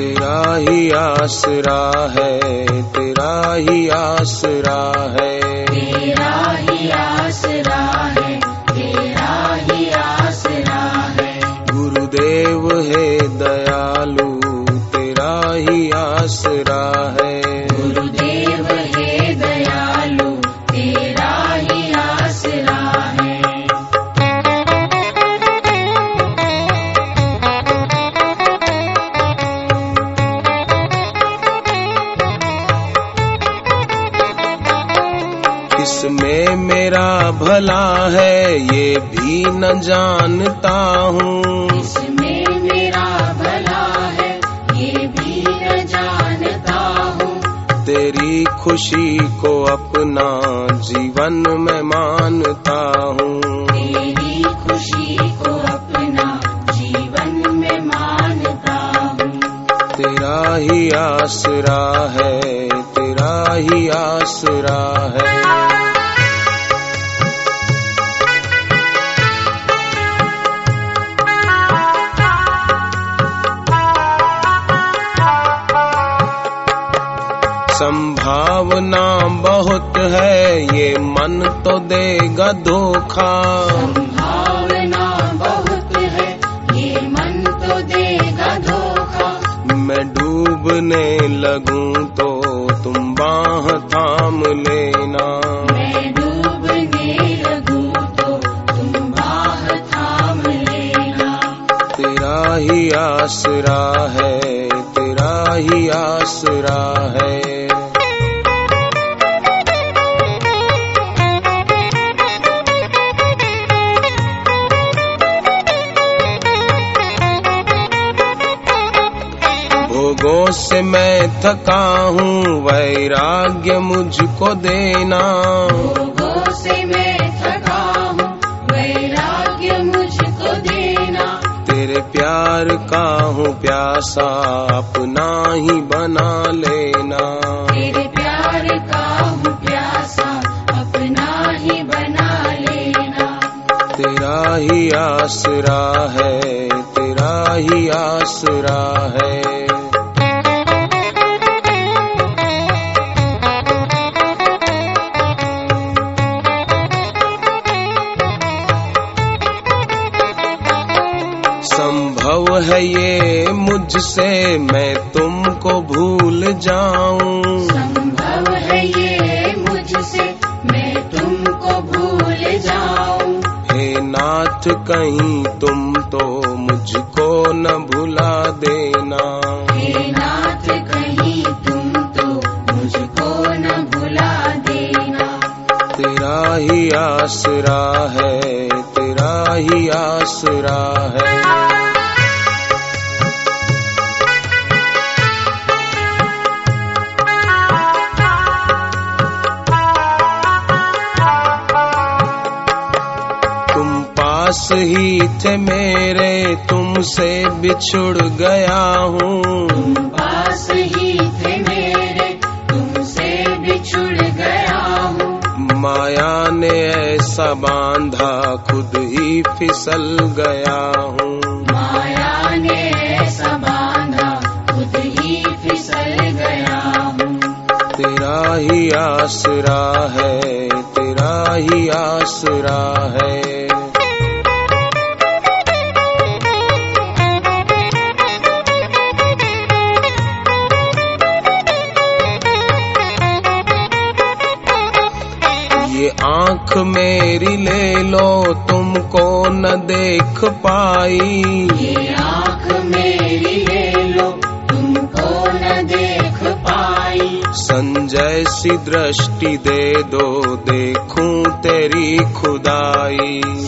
ही आसरा है तेरा ही आसरा है। तेरा ही आसरा है तेरा ही आसरा है। गुरुदेव है दयालु तेरा ही आसरा है। किसमें मेरा भला है ये भी न जानता हूँ। इसमें मेरा भला है ये भी न जानता हूँ। तेरी खुशी को अपना जीवन में मानता हूँ। तेरी खुशी को अपना जीवन में मानता हूँ। तेरा ही आसरा है तेरा ही आसरा है। संभावना बहुत है ये मन तो देगा धोखा। संभावना बहुत है ये मन तो देगा धोखा। मैं डूबने लगूं तो तुम बाह थाम लेना। मैं डूबने लगूं तो तुम बाह थाम लेना। तेरा ही आसरा है तेरा ही आसरा है। भोगों से मैं थका हूँ वैराग्य मुझको देना। भोगों से मैं थका हूँ वैराग्य मुझको देना। तेरे प्यार का हूँ प्यासा अपना ही बना लेना। तेरे प्यार का हूँ प्यासा अपना ही बना लेना। तेरा ही आसरा है तेरा ही आसरा है। है ये मुझसे मैं तुमको भूल जाऊँ। संभव है ये मुझसे मैं तुमको भूल जाऊँ। हे नाथ कहीं तुम तो मुझको न भुला देना। हे नाथ कहीं तुम तो मुझको न भुला देना। तेरा ही आसरा है तेरा ही आसरा है। पास ही थे मेरे तुमसे बिछुड़ गया हूँ। पास ही थे मेरे तुमसे बिछुड़ गया हूँ। माया ने ऐसा बांधा खुद ही फिसल गया हूँ। माया ने ऐसा बांधा खुद ही फिसल गया हूँ। तेरा ही आसरा है तेरा ही आसरा है। आँख मेरी ले लो तुमको न देख पाई। ये आँख मेरी ले लो तुमको न देख पाई। संजय सी दृष्टि दे दो देखूँ तेरी खुदाई।